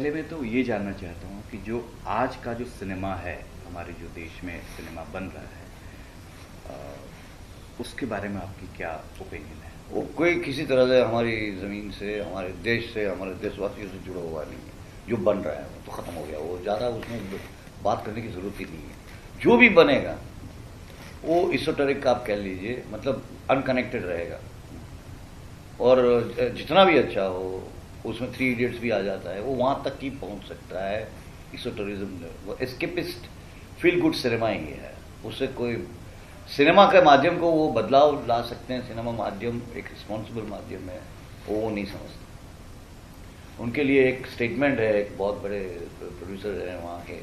पहले मैं तो ये जानना चाहता हूँ कि जो आज का जो सिनेमा है, हमारे जो देश में सिनेमा बन रहा है उसके बारे में आपकी क्या ओपिनियन है? वो कोई किसी तरह से हमारी ज़मीन से, हमारे देश से, हमारे देशवासियों से जुड़ा हुआ नहीं है। जो बन रहा है, वो तो ख़त्म हो गया। वो ज़्यादा उसमें बात करने की ज़रूरत ही नहीं है। जो भी बनेगा, वो इसोटरिक आप कह लीजिए मतलब अनकनेक्टेड रहेगा। और जितना भी अच्छा हो उसमें थ्री इडियट्स भी आ जाता है। वो वहाँ तक ही पहुँच सकता है इसोटरिज्म वो एस्केपिस्ट फील गुड सिनेमा ही है। उससे कोई सिनेमा के माध्यम को वो बदलाव ला सकते हैं। सिनेमा माध्यम, एक रिस्पॉन्सिबल माध्यम है। वो वो नहीं समझते। उनके लिए एक स्टेटमेंट है, एक बहुत बड़े प्रोड्यूसर हैं वहाँ के,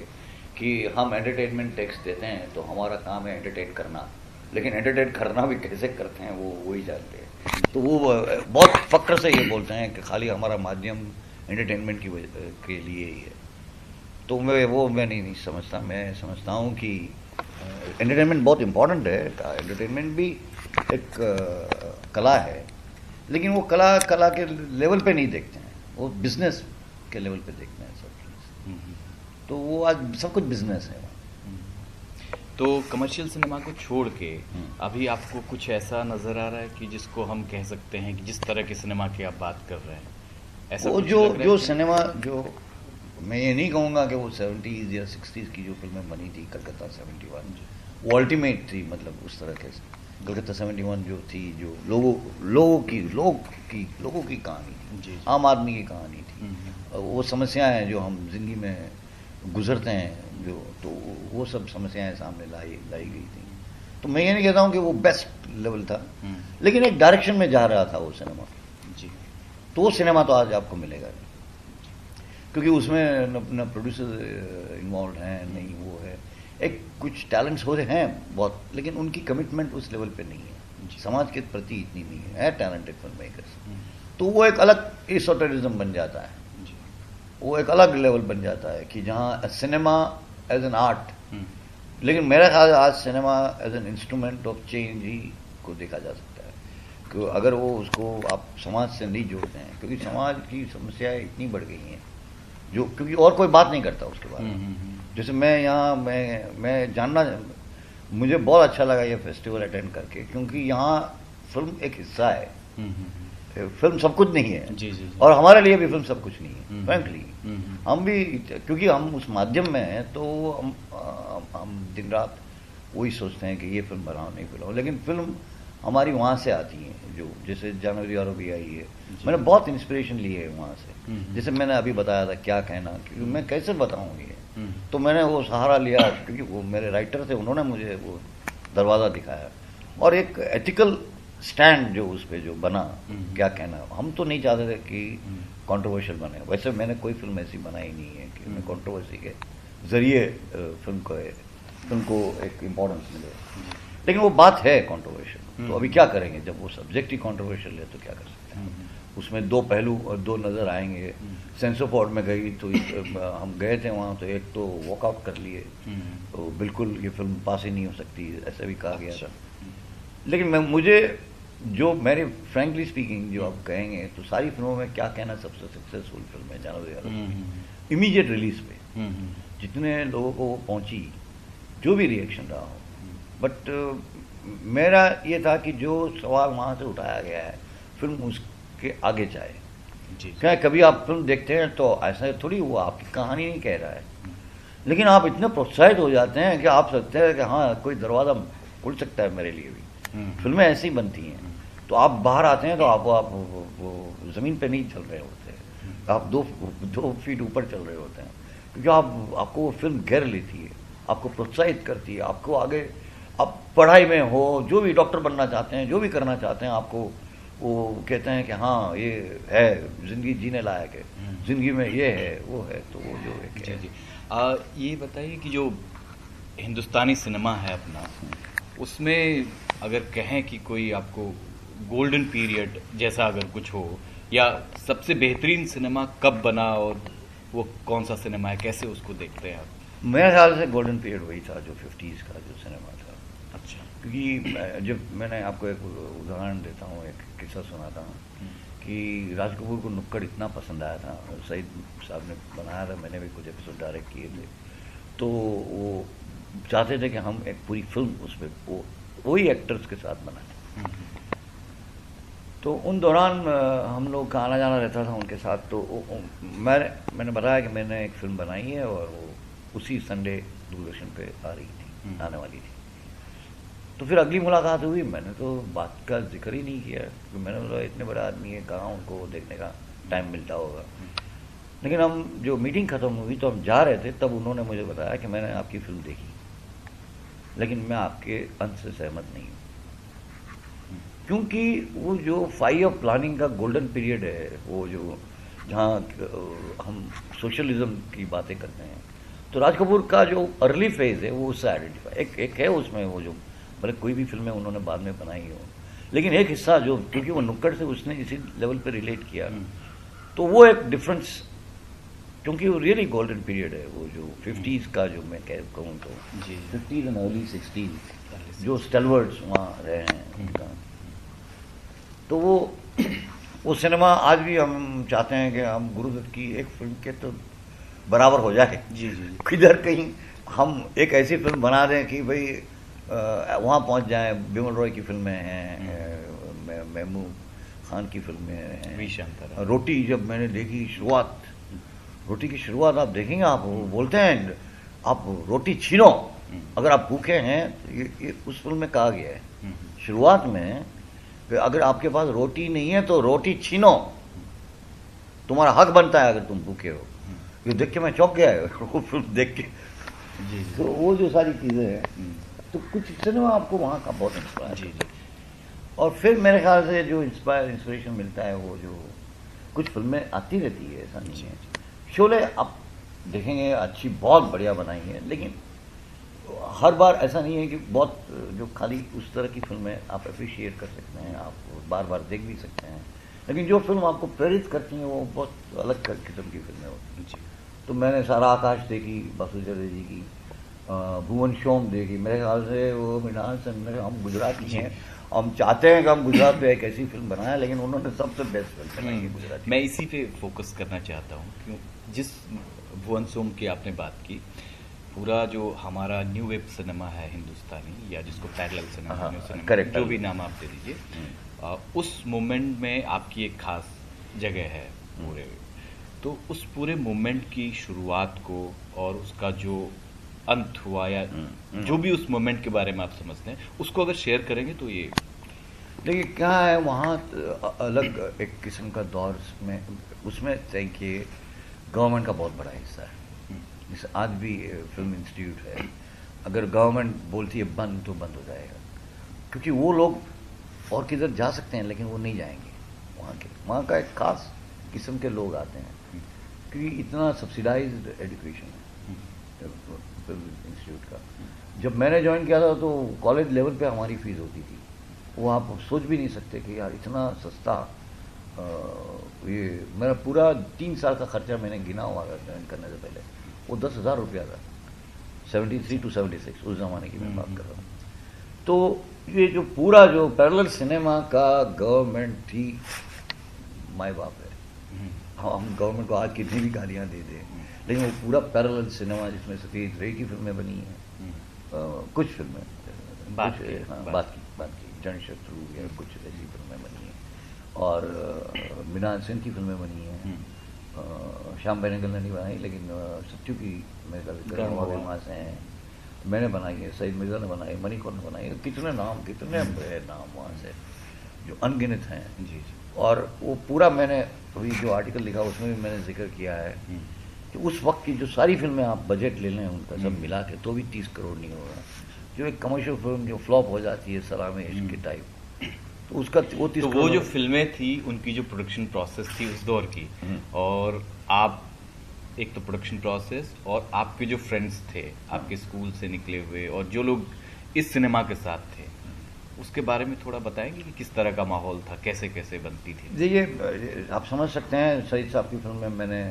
कि हम एंटरटेनमेंट टैक्स देते हैं तो हमारा काम है एंटरटेन करना। लेकिन एंटरटेन करना भी कैसे करते हैं, वो वही जानते हैं। तो वो बहुत फक्र से ये बोलते हैं कि खाली हमारा माध्यम एंटरटेनमेंट की के लिए ही है। तो मैं वो मैं नहीं, नहीं समझता। मैं समझता हूँ कि एंटरटेनमेंट बहुत इम्पोर्टेंट है। एंटरटेनमेंट भी एक कला है। लेकिन वो कला कला के लेवल पे नहीं देखते हैं। वो बिज़नेस के लेवल पे देखते हैं सब चीज़। तो वो आज सब कुछ बिज़नेस है। तो कमर्शियल सिनेमा को छोड़ के हम्म। अभी आपको कुछ ऐसा नज़र आ रहा है कि जिसको हम कह सकते हैं कि जिस तरह के सिनेमा की आप बात कर रहे हैं? ऐसा वो जो जो सिनेमा जो मैं ये नहीं कहूँगा कि वो सेवेंटीज़ या सिक्सटीज़ की जो फ़िल्में बनी थी कलकत्ता सेवेंटी वन वो अल्टीमेट थी मतलब उस तरह के कलकत्ता सेवेंटी वन जो थी जो लोगों लोगों की लोग की लोगों की कहानी थी। आम आदमी की कहानी थी। हम्म, हम्म। वो समस्याएँ हैं जो हम ज़िंदगी में गुजरते हैं जो तो वो सब समस्याएँ सामने लाई लाई गई थी। तो मैं ये नहीं कहता हूँ कि वो बेस्ट लेवल था हम्म। लेकिन एक डायरेक्शन में जा रहा था वो सिनेमा जी। तो वो सिनेमा तो आज आपको मिलेगा। क्योंकि उसमें न प्रोड्यूसर इन्वॉल्व हैं नहीं वो है। एक कुछ टैलेंट्स हो रहे हैं बहुत लेकिन उनकी कमिटमेंट उस लेवल पे नहीं है। समाज के प्रति इतनी नहीं है, टैलेंटेड फ़िल्म मेकर्स तो वो एक अलग एसोटरिज्म बन जाता है। वो एक अलग लेवल बन जाता है कि जहाँ सिनेमा एज एन आर्ट लेकिन मेरा ख्याल आज cinema as an instrument of change ही को देखा जा सकता है। कि अगर वो उसको आप समाज से नहीं जोड़ते हैं क्योंकि समाज की समस्याएँ इतनी बढ़ गई हैं जो क्योंकि और कोई बात नहीं करता उसके बारे में। हम्म, हम्म, हम्म। जैसे मैं यहाँ मैं मैं जानना मुझे बहुत अच्छा लगा ये फेस्टिवल अटेंड करके क्योंकि यहाँ फ़िल्म एक हिस्सा है। फ़िल्म सब कुछ नहीं है। जी, जी, जी. और हमारे लिए भी फ़िल्म सब कुछ नहीं है फ्रेंकली हम भी क्योंकि हम उस माध्यम में हैं तो हम हम दिन रात वही सोचते हैं कि ये फ़िल्म बनाओ नहीं बनाओ। लेकिन फ़िल्म हमारी वहाँ से आती है जो जैसे जानवी और भी आई है। मैंने बहुत इंस्पिरेशन ली है वहाँ से। हम्म, हम्म। जैसे मैंने अभी बताया था क्या कहना क्योंकि मैं कैसे बताऊँ ये? हम्म। तो मैंने वो सहारा लिया क्योंकि वो मेरे राइटर थे उन्होंने मुझे वो दरवाज़ा दिखाया। और एक एथिकल स्टैंड जो उस पर जो बना क्या कहना हम तो नहीं चाहते थे कि कंट्रोवर्शियल बने। वैसे मैंने कोई फ़िल्म ऐसी बनाई नहीं है कि मैं कंट्रोवर्सी के ज़रिए फ़िल्म को फ़िल्म को एक इम्पोर्टेंस मिले। लेकिन वो बात है कंट्रोवर्शियल तो अभी क्या करेंगे? जब वो सब्जेक्ट ही कॉन्ट्रोवर्शियल है तो क्या कर सकते हैं? उसमें दो पहलू और दो नज़र आएँगे। सेंसोफोर्ड में गई तो हम गए थे वहाँ तो एक तो वॉकआउट कर लिए। तो बिल्कुल ये फ़िल्म पास ही नहीं हो सकती ऐसा भी कहा गया था। अच्छा। लेकिन मैं मुझे जो मेरे फ्रेंकली स्पीकिंग जो आप कहेंगे तो सारी फ़िल्मों में क्या कहना सबसे सक्सेसफुल फ़िल्म है जानो इमीडिएट रिलीज़ पे। जितने लोगों को वो पहुँची जो भी रिएक्शन रहा हो। बट मेरा ये था कि जो सवाल वहाँ से उठाया गया है फ़िल्म उसके आगे जाए। क्या कभी आप फ़िल्म देखते हैं तो ऐसा थोड़ी वो आपकी कहानी नहीं कह रहा है। लेकिन आप इतने प्रोत्साहित हो जाते हैं कि आप सकते हैं कि हाँ कोई दरवाज़ा खुल सकता है मेरे लिए भी। हम्म। फ़िल्में ऐसी बनती हैं तो आप बाहर आते हैं तो आप आप वो, वो ज़मीन पे नहीं चल रहे होते। आप दो दो फीट ऊपर चल रहे होते हैं क्योंकि आप आपको वो फ़िल्म घेर लेती है आपको प्रोत्साहित करती है आपको आगे आप पढ़ाई में हो जो भी डॉक्टर बनना चाहते हैं जो भी करना चाहते हैं आपको वो कहते हैं कि हाँ ये है ज़िंदगी जीने लायक है। ज़िंदगी में ये है वो है तो वो जो है जी जी आ, ये बताइए कि जो हिंदुस्तानी सिनेमा है अपना उसमें अगर कहें कि कोई आपको गोल्डन पीरियड जैसा अगर कुछ हो या सबसे बेहतरीन सिनेमा कब बना और वो कौन सा सिनेमा है कैसे उसको देखते हैं आप? मेरे ख्याल से गोल्डन पीरियड वही था जो फिफ्टीज़ का जो सिनेमा था। अच्छा। क्योंकि जब मैंने आपको एक उदाहरण देता हूँ एक किस्सा सुनाता हूँ कि राज कपूर को नुक्कड़ इतना पसंद आया था सईद साहब ने बनाया था मैंने भी कुछ एपिसोड डायरेक्ट किए थे। तो वो चाहते थे कि हम एक पूरी फ़िल्म उस पर वो वही एक्टर्स के साथ बनाए तो उन दौरान हम लोग का आना जाना रहता था उनके साथ तो मैं मैंने बताया कि मैंने एक फ़िल्म बनाई है और वो उसी संडे दूरदर्शन पे आ रही थी हम्म। आने वाली थी। तो फिर अगली मुलाकात हुई मैंने तो बात का ज़िक्र ही नहीं किया क्योंकि मैंने बोला इतने बड़े आदमी है कहाँ उनको देखने का टाइम मिलता होगा? लेकिन हम जो मीटिंग ख़त्म हुई तो हम जा रहे थे तब उन्होंने मुझे बताया कि मैंने आपकी फ़िल्म देखी। लेकिन मैं आपके अंत से सहमत नहीं हूँ क्योंकि वो जो फाइव ऑफ़ प्लानिंग का गोल्डन पीरियड है वो जो जहाँ हम सोशलिज्म की बातें करते हैं तो राज कपूर का जो अर्ली फ़ेज़ है वो उससे आइडेंटिफाई एक एक है उसमें वो जो भले कोई भी फ़िल्में उन्होंने बाद में बनाई हो लेकिन एक हिस्सा जो क्योंकि वो नुक्कड़ से उसने इसी लेवल पे रिलेट किया हम्म। तो वो एक डिफरेंस क्योंकि वो रियली गोल्डन पीरियड है वो जो फिफ्टीज का जो मैं कह कहूँ तो। फिफ्टीज एंड अर्ली सिक्सटीज जो स्टेलवर्ड्स वहाँ रहे हैं हम्म। उनका। तो वो वो सिनेमा आज भी हम चाहते हैं कि हम गुरुदत्त की एक फ़िल्म के तो बराबर हो जाए। जी जी किधर कहीं हम एक ऐसी फ़िल्म बना दें कि भाई वहाँ पहुँच जाए बिमल रॉय की फ़िल्में हैं महमूद खान की फ़िल्में हैं। रोटी जब मैंने देखी शुरुआत रोटी की शुरुआत आप देखेंगे आप बोलते हैं आप रोटी छीनो। अगर आप भूखे हैं तो ये, ये उस फ़िल्म में कहा गया है। शुरुआत में कि अगर आपके पास रोटी नहीं है तो रोटी छीनो। तुम्हारा हक बनता है अगर तुम भूखे हो। ये देख के मैं चौंक गया है वो फ़िल्म देख के। जी तो वो जो सारी चीज़ें हैं तो कुछ सिनेमा आपको वहाँ का बहुत इंस्पायर जी जी और फिर मेरे ख्याल से जो इंस्पायर इंस्पिरेशन मिलता है वो जो कुछ फ़िल्में आती रहती है ऐसा नहीं है। शोले आप देखेंगे अच्छी बहुत बढ़िया बनाई है। लेकिन हर बार ऐसा नहीं है कि बहुत जो खाली उस तरह की फ़िल्में आप अप्रिशिएट कर सकते हैं आप बार बार देख भी सकते हैं। लेकिन जो फ़िल्म आपको प्रेरित करती हैं वो बहुत अलग किस्म की फ़िल्में होती हैं। तो मैंने सारा आकाश देखी बासु जी की भुवन शोम देखी। मेरे ख्याल से वो मीनान से हम गुजराती हैं। हम चाहते हैं कि हम गुजरात पे एक ऐसी फ़िल्म बनाएँ लेकिन उन्होंने सबसे बेस्ट फ़िल्म बनाई है गुजरात। मैं इसी पे फोकस करना चाहता हूँ क्यों? जिस भुवन सोम की आपने बात की पूरा जो हमारा न्यू वेब सिनेमा है हिंदुस्तानी या जिसको पैरल सिनेमा हाँ, न्यू सिनेमा करेक्ट जो भी नाम आप दे दीजिए हम्म। उस मोमेंट में आपकी एक खास जगह है पूरे हम्म। तो उस पूरे मोमेंट की शुरुआत को और उसका जो अंत हुआ या हम्म। जो भी उस मोमेंट के बारे में आप समझते हैं उसको अगर शेयर करेंगे तो ये देखिए क्या है वहाँ अलग एक किस्म का दौर में उसमें देखिए गवर्नमेंट का बहुत बड़ा हिस्सा है। जैसे आज भी फ़िल्म इंस्टीट्यूट है। अगर गवर्नमेंट बोलती है बंद तो बंद हो जाएगा। क्योंकि वो लोग और किधर जा सकते हैं, लेकिन वो नहीं जाएँगे वहाँ के। वहाँ का एक खास किस्म के लोग आते हैं। क्योंकि इतना सब्सिडाइज एजुकेशन है फ़िल्म इंस्टीट्यूट का। जब मैंने ज्वाइन किया था तो कॉलेज लेवल पे हमारी फ़ीस होती थी। वो आप सोच भी नहीं सकते कि यार, इतना सस्ता ये मेरा पूरा तीन साल का खर्चा मैंने गिना हुआ था ज्वाइन करने से पहले। वो दस हज़ार रुपया था। Seventy three to seventy six उस ज़माने की मैं बात कर रहा हूँ। तो ये जो पूरा जो पैरल सिनेमा का गवर्नमेंट थी माए बाप है। हम गवर्नमेंट को आज कितनी भी गालियाँ दे दें लेकिन वो पूरा पैरल सिनेमा जिसमें सतीश रे की फ़िल्में बनी हैं। कुछ फ़िल्में। बात की हाँ बात की। बात की। जन शत्रु या कुछ ऐसी फ़िल्में बनी और मीना सिंह की फ़िल्में बनी हैं। हम्म। श्याम बेनेगल ने नहीं बनाई लेकिन सत्यु की मेरे वहाँ से हैं। मैंने बनाई है सईद मिर्ज़ा ने बनाई मणिकौर ने बनाई है। कितने नाम कितने हम्म। नाम वहाँ से जो अनगिनत हैं। जी और वो पूरा मैंने अभी जो आर्टिकल लिखा उसमें भी मैंने ज़िक्र किया है कि उस वक्त की जो सारी फ़िल्में आप बजट ले लें उनका सब हम्म। मिला के तो भी तीस करोड़ नहीं होगा जो एक कमर्शियल फ़िल्म जो फ्लॉप हो जाती है सलाम इश्क के टाइप हम्म। तो उसका वो तो वो जो फ़िल्में थी उनकी जो प्रोडक्शन प्रोसेस थी उस दौर की हम्म। और आप एक तो प्रोडक्शन प्रोसेस और आपके जो फ्रेंड्स थे आपके स्कूल से निकले हुए और जो लोग इस सिनेमा के साथ थे उसके बारे में थोड़ा बताएँगे कि किस तरह का माहौल था कैसे कैसे बनती थी? देखिए आप समझ सकते हैं सईद साहब की फ़िल्म में मैंने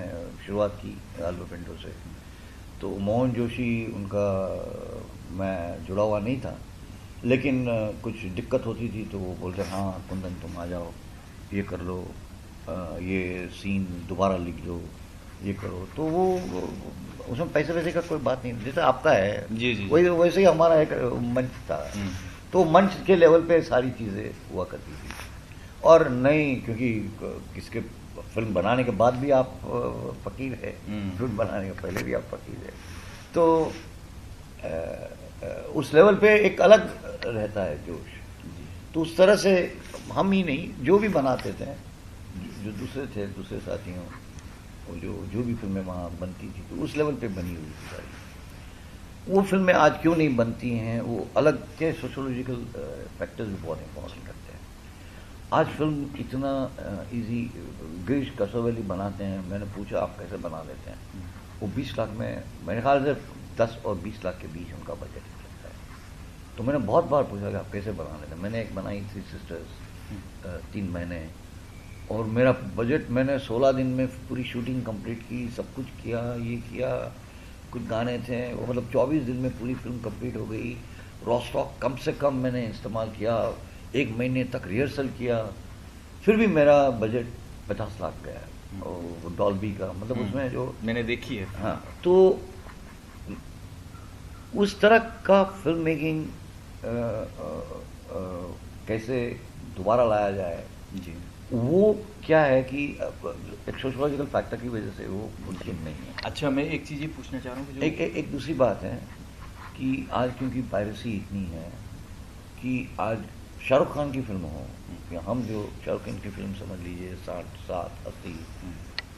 शुरुआत की आल्बो पिंटो से। तो मोहन जोशी उनका मैं जुड़ा हुआ नहीं था लेकिन कुछ दिक्कत होती थी तो वो बोलते हाँ कुंदन तुम आ जाओ ये कर लो ये सीन दोबारा लिख दो ये करो। तो वो उसमें पैसे वैसे का कोई बात नहीं। जैसे आपका है जी जी वही वैसे ही हमारा एक मंच था। हम्म। तो मंच के लेवल पे सारी चीज़ें हुआ करती थी। और नहीं क्योंकि किसके फ़िल्म बनाने के बाद भी आप फकीर है। हम्म। फ़िल्म बनाने के पहले भी आप फकीर है। तो उस लेवल पे एक अलग रहता है जोश। तो उस तरह से हम ही नहीं, जो भी बनाते थे, जो दूसरे थे, दूसरे साथियों और जो जो भी फ़िल्में वहाँ बनती थी तो उस लेवल पे बनी हुई थी सारी। वो फ़िल्में आज क्यों नहीं बनती हैं, वो अलग के सोशोलॉजिकल फैक्टर्स भी बहुत इंपॉर्टेंट करते हैं। आज फ़िल्म इतना इजी गिरीश कसोवेली बनाते हैं, मैंने पूछा, आप कैसे बना लेते हैं? वो 20 लाख में, मेरे ख्याल से 10 और 20 लाख के बीच उनका बजट तो मैंने बहुत बार पूछा कि आप कैसे बना लेते मैंने एक बनाई थ्री सिस्टर्स तीन महीने। और मेरा बजट मैंने 16 दिन में पूरी शूटिंग कंप्लीट की सब कुछ किया ये किया कुछ गाने थे वो मतलब 24 दिन में पूरी फ़िल्म कंप्लीट हो गई। रॉस्टॉक कम से कम मैंने इस्तेमाल किया एक महीने तक रिहर्सल किया। फिर भी मेरा बजट पचास लाख गया। और डॉल्बी का मतलब हम्म। उसमें जो मैंने देखी है। हाँ तो उस तरह का फ़िल्म मेकिंग कैसे दोबारा लाया जाए? जी। वो क्या है कि एक सोशोलॉजिकल फैक्टर की वजह से वो मुमकिन नहीं है। अच्छा मैं एक चीज़ ये पूछना चाह रहा हूँ एक, एक एक दूसरी बात है कि आज क्योंकि पायरेसी इतनी है कि आज शाहरुख खान की फ़िल्म हो या हम जो शाहरुख खान की फ़िल्म समझ लीजिए साठ सात अस्सी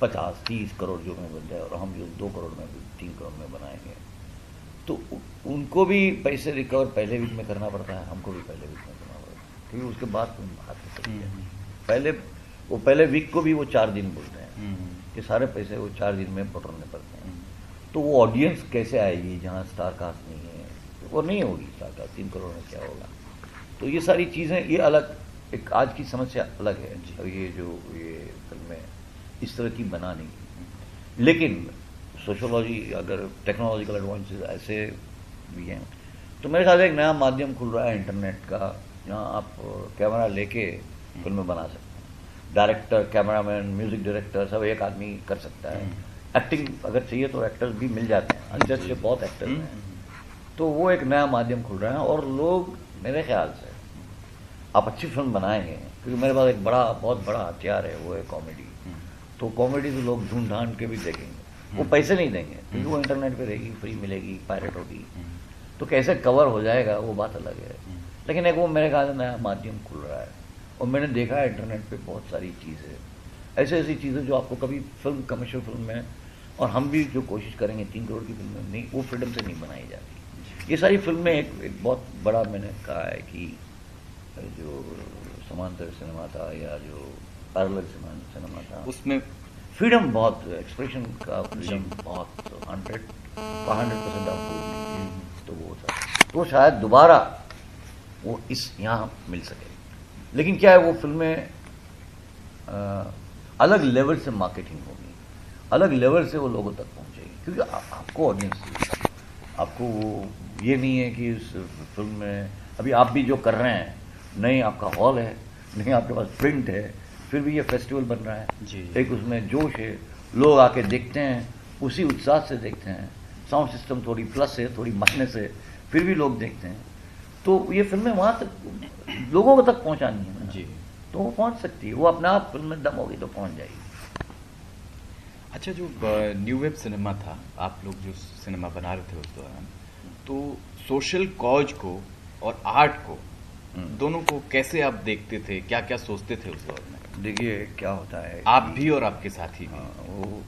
पचास तीस करोड़ जो में बन जाए और हम जो दो करोड़ में तीन करोड़ में बनाएँगे तो उनको भी पैसे रिकवर पहले वीक में करना पड़ता है हमको भी पहले वीक में करना पड़ता है। क्योंकि उसके बाद तुम हाथ में चली है। हम्म, पहले वो पहले वीक को भी वो चार दिन बोलते हैं हम्म, कि सारे पैसे वो चार दिन में बटोरने पड़ते हैं। हम्म, तो वो ऑडियंस कैसे आएगी जहाँ स्टार कास्ट नहीं है? वो नहीं होगी स्टार कास्ट तीन करोड़ में क्या होगा? तो ये सारी चीज़ें ये अलग एक आज की समस्या अलग है। ये जो ये फ़िल्में इस तरह की बनाने की लेकिन सोशोलॉजी अगर टेक्नोलॉजिकल एडवांसेस ऐसे भी हैं। तो मेरे ख्याल से एक नया माध्यम खुल रहा है इंटरनेट का जहाँ आप कैमरा लेके फ़िल्में बना सकते हैं। डायरेक्टर कैमरामैन म्यूज़िक डायरेक्टर सब एक आदमी कर सकता है। एक्टिंग अगर चाहिए तो एक्टर्स भी मिल जाते हैं। अच्छे अच्छे बहुत एक्टर्स हम्म, हैं तो वो एक नया माध्यम खुल रहा है और लोग मेरे ख्याल से आप अच्छी फ़िल्म बनाएँगे क्योंकि मेरे पास एक बड़ा बहुत बड़ा हथियार है वो है कॉमेडी हम्म, तो कॉमेडी तो लोग ढूंढ ढांड के भी देखेंगे। वो हम्म। पैसे नहीं देंगे क्योंकि वो इंटरनेट पे रहेगी फ्री मिलेगी पायरेट होगी। हम्म, तो कैसे कवर हो जाएगा वो बात अलग है। हम्म, लेकिन एक वो मेरे ख्याल से नया माध्यम खुल रहा है। और मैंने देखा है इंटरनेट पे बहुत सारी चीज़ें। ऐसी ऐसी चीज़ें जो आपको कभी फ़िल्म कमर्शियल फ़िल्म में और हम भी जो कोशिश करेंगे तीन करोड़ की फ़िल्म में नहीं वो फ्रीडम से नहीं बनाई जाती। ये सारी फ़िल्में एक, एक बहुत बड़ा मैंने कहा है कि जो समांतर सिनेमा था या जो पैरेलल सिनेमा था। उसमें फ्रीडम बहुत एक्सप्रेशन का फ्रीडम बहुत हंड्रेड हंड्रेड परसेंट आपको तो वो था तो शायद दोबारा वो इस यहाँ मिल सके। लेकिन क्या है वो फ़िल्में अलग लेवल से मार्केटिंग होगी। अलग लेवल से वो लोगों तक पहुँचेगी। क्योंकि आ, आपको ऑडियंस आपको वो ये नहीं है कि इस फ़िल्म में अभी आप भी जो कर रहे हैं नहीं आपका हॉल है नहीं आपके पास प्रिंट है फिर भी ये फेस्टिवल बन रहा है। जी। एक उसमें जोश है। लोग आके देखते हैं उसी उत्साह से देखते हैं। साउंड सिस्टम थोड़ी प्लस है थोड़ी माइनस है फिर भी लोग देखते हैं। तो ये फ़िल्में वहाँ तक लोगों को तक पहुँचानी है। जी। तो वो पहुँच सकती है। वो अपने आप फ़िल्म में दम होगी तो पहुँच जाएगी। अच्छा जो न्यू वेब सिनेमा था आप लोग जो सिनेमा बना रहे थे उस दौरान तो सोशल कॉज को और आर्ट को हम्म। दोनों को कैसे आप देखते थे? क्या क्या सोचते थे उस दौर में? देखिए क्या होता है आप भी और आपके साथी भी। हाँ, वो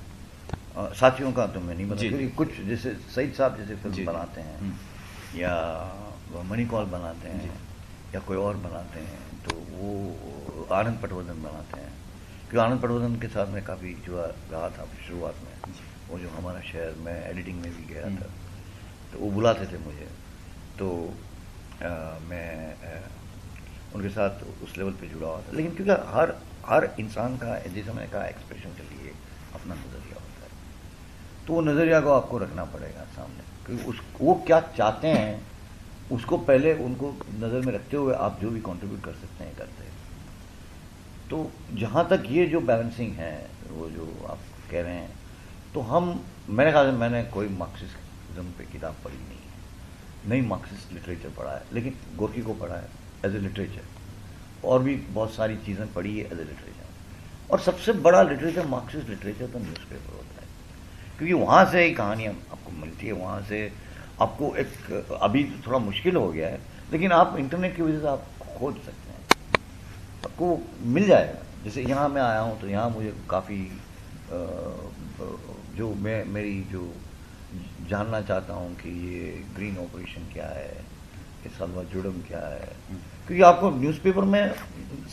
अ, साथियों का तो मैं नहीं बता क्योंकि कुछ जैसे सईद साहब जैसे फ़िल्म बनाते हैं हम्म। या वो मणिकॉल बनाते हैं या कोई और बनाते हैं तो वो आनंद पटवर्धन बनाते हैं। क्योंकि आनंद पटवर्धन के साथ मैं काफ़ी जुआ रहा था शुरुआत में। वो जो हमारा शहर में एडिटिंग में भी गया हम्म। था तो वो बुलाते थे मुझे। तो अ, मैं अ, उनके साथ उस लेवल पे जुड़ा हुआ था। लेकिन क्योंकि हर हर इंसान का जैसे मैंने कहा एक्सप्रेशन के लिए अपना नज़रिया होता है। तो वो नज़रिया को आपको रखना पड़ेगा सामने क्योंकि उस, वो क्या चाहते हैं, उसको पहले उनको नज़र में रखते हुए आप जो भी कंट्रीब्यूट कर सकते हैं, करते हैं। तो जहाँ तक ये जो बैलेंसिंग है, वो जो आप कह रहे हैं तो हम, मेरे ख्याल मैंने कोई मार्क्सिज्म पे किताब पढ़ी नहीं है। नहीं मार्क्सिस्ट लिटरेचर पढ़ा है, लेकिन गोरकी को पढ़ा है एज ए लिटरेचर और भी बहुत सारी चीज़ें पढ़ी है एज ए लिटरेचर और सबसे बड़ा लिटरेचर मार्क्सिस्ट लिटरेचर तो न्यूज़पेपर होता है। क्योंकि वहाँ से ही कहानियाँ आपको मिलती है, वहाँ से आपको एक, अभी तो थोड़ा मुश्किल हो गया है, लेकिन आप इंटरनेट की वजह से आप खोज सकते हैं। आपको मिल जाएगा। जैसे यहाँ मैं आया हूँ तो यहाँ मुझे काफ़ी जो मैं, मेरी जो जानना चाहता हूँ कि ये ग्रीन ऑपरेशन क्या है सलवा जुड़म क्या है? क्योंकि आपको न्यूज़पेपर में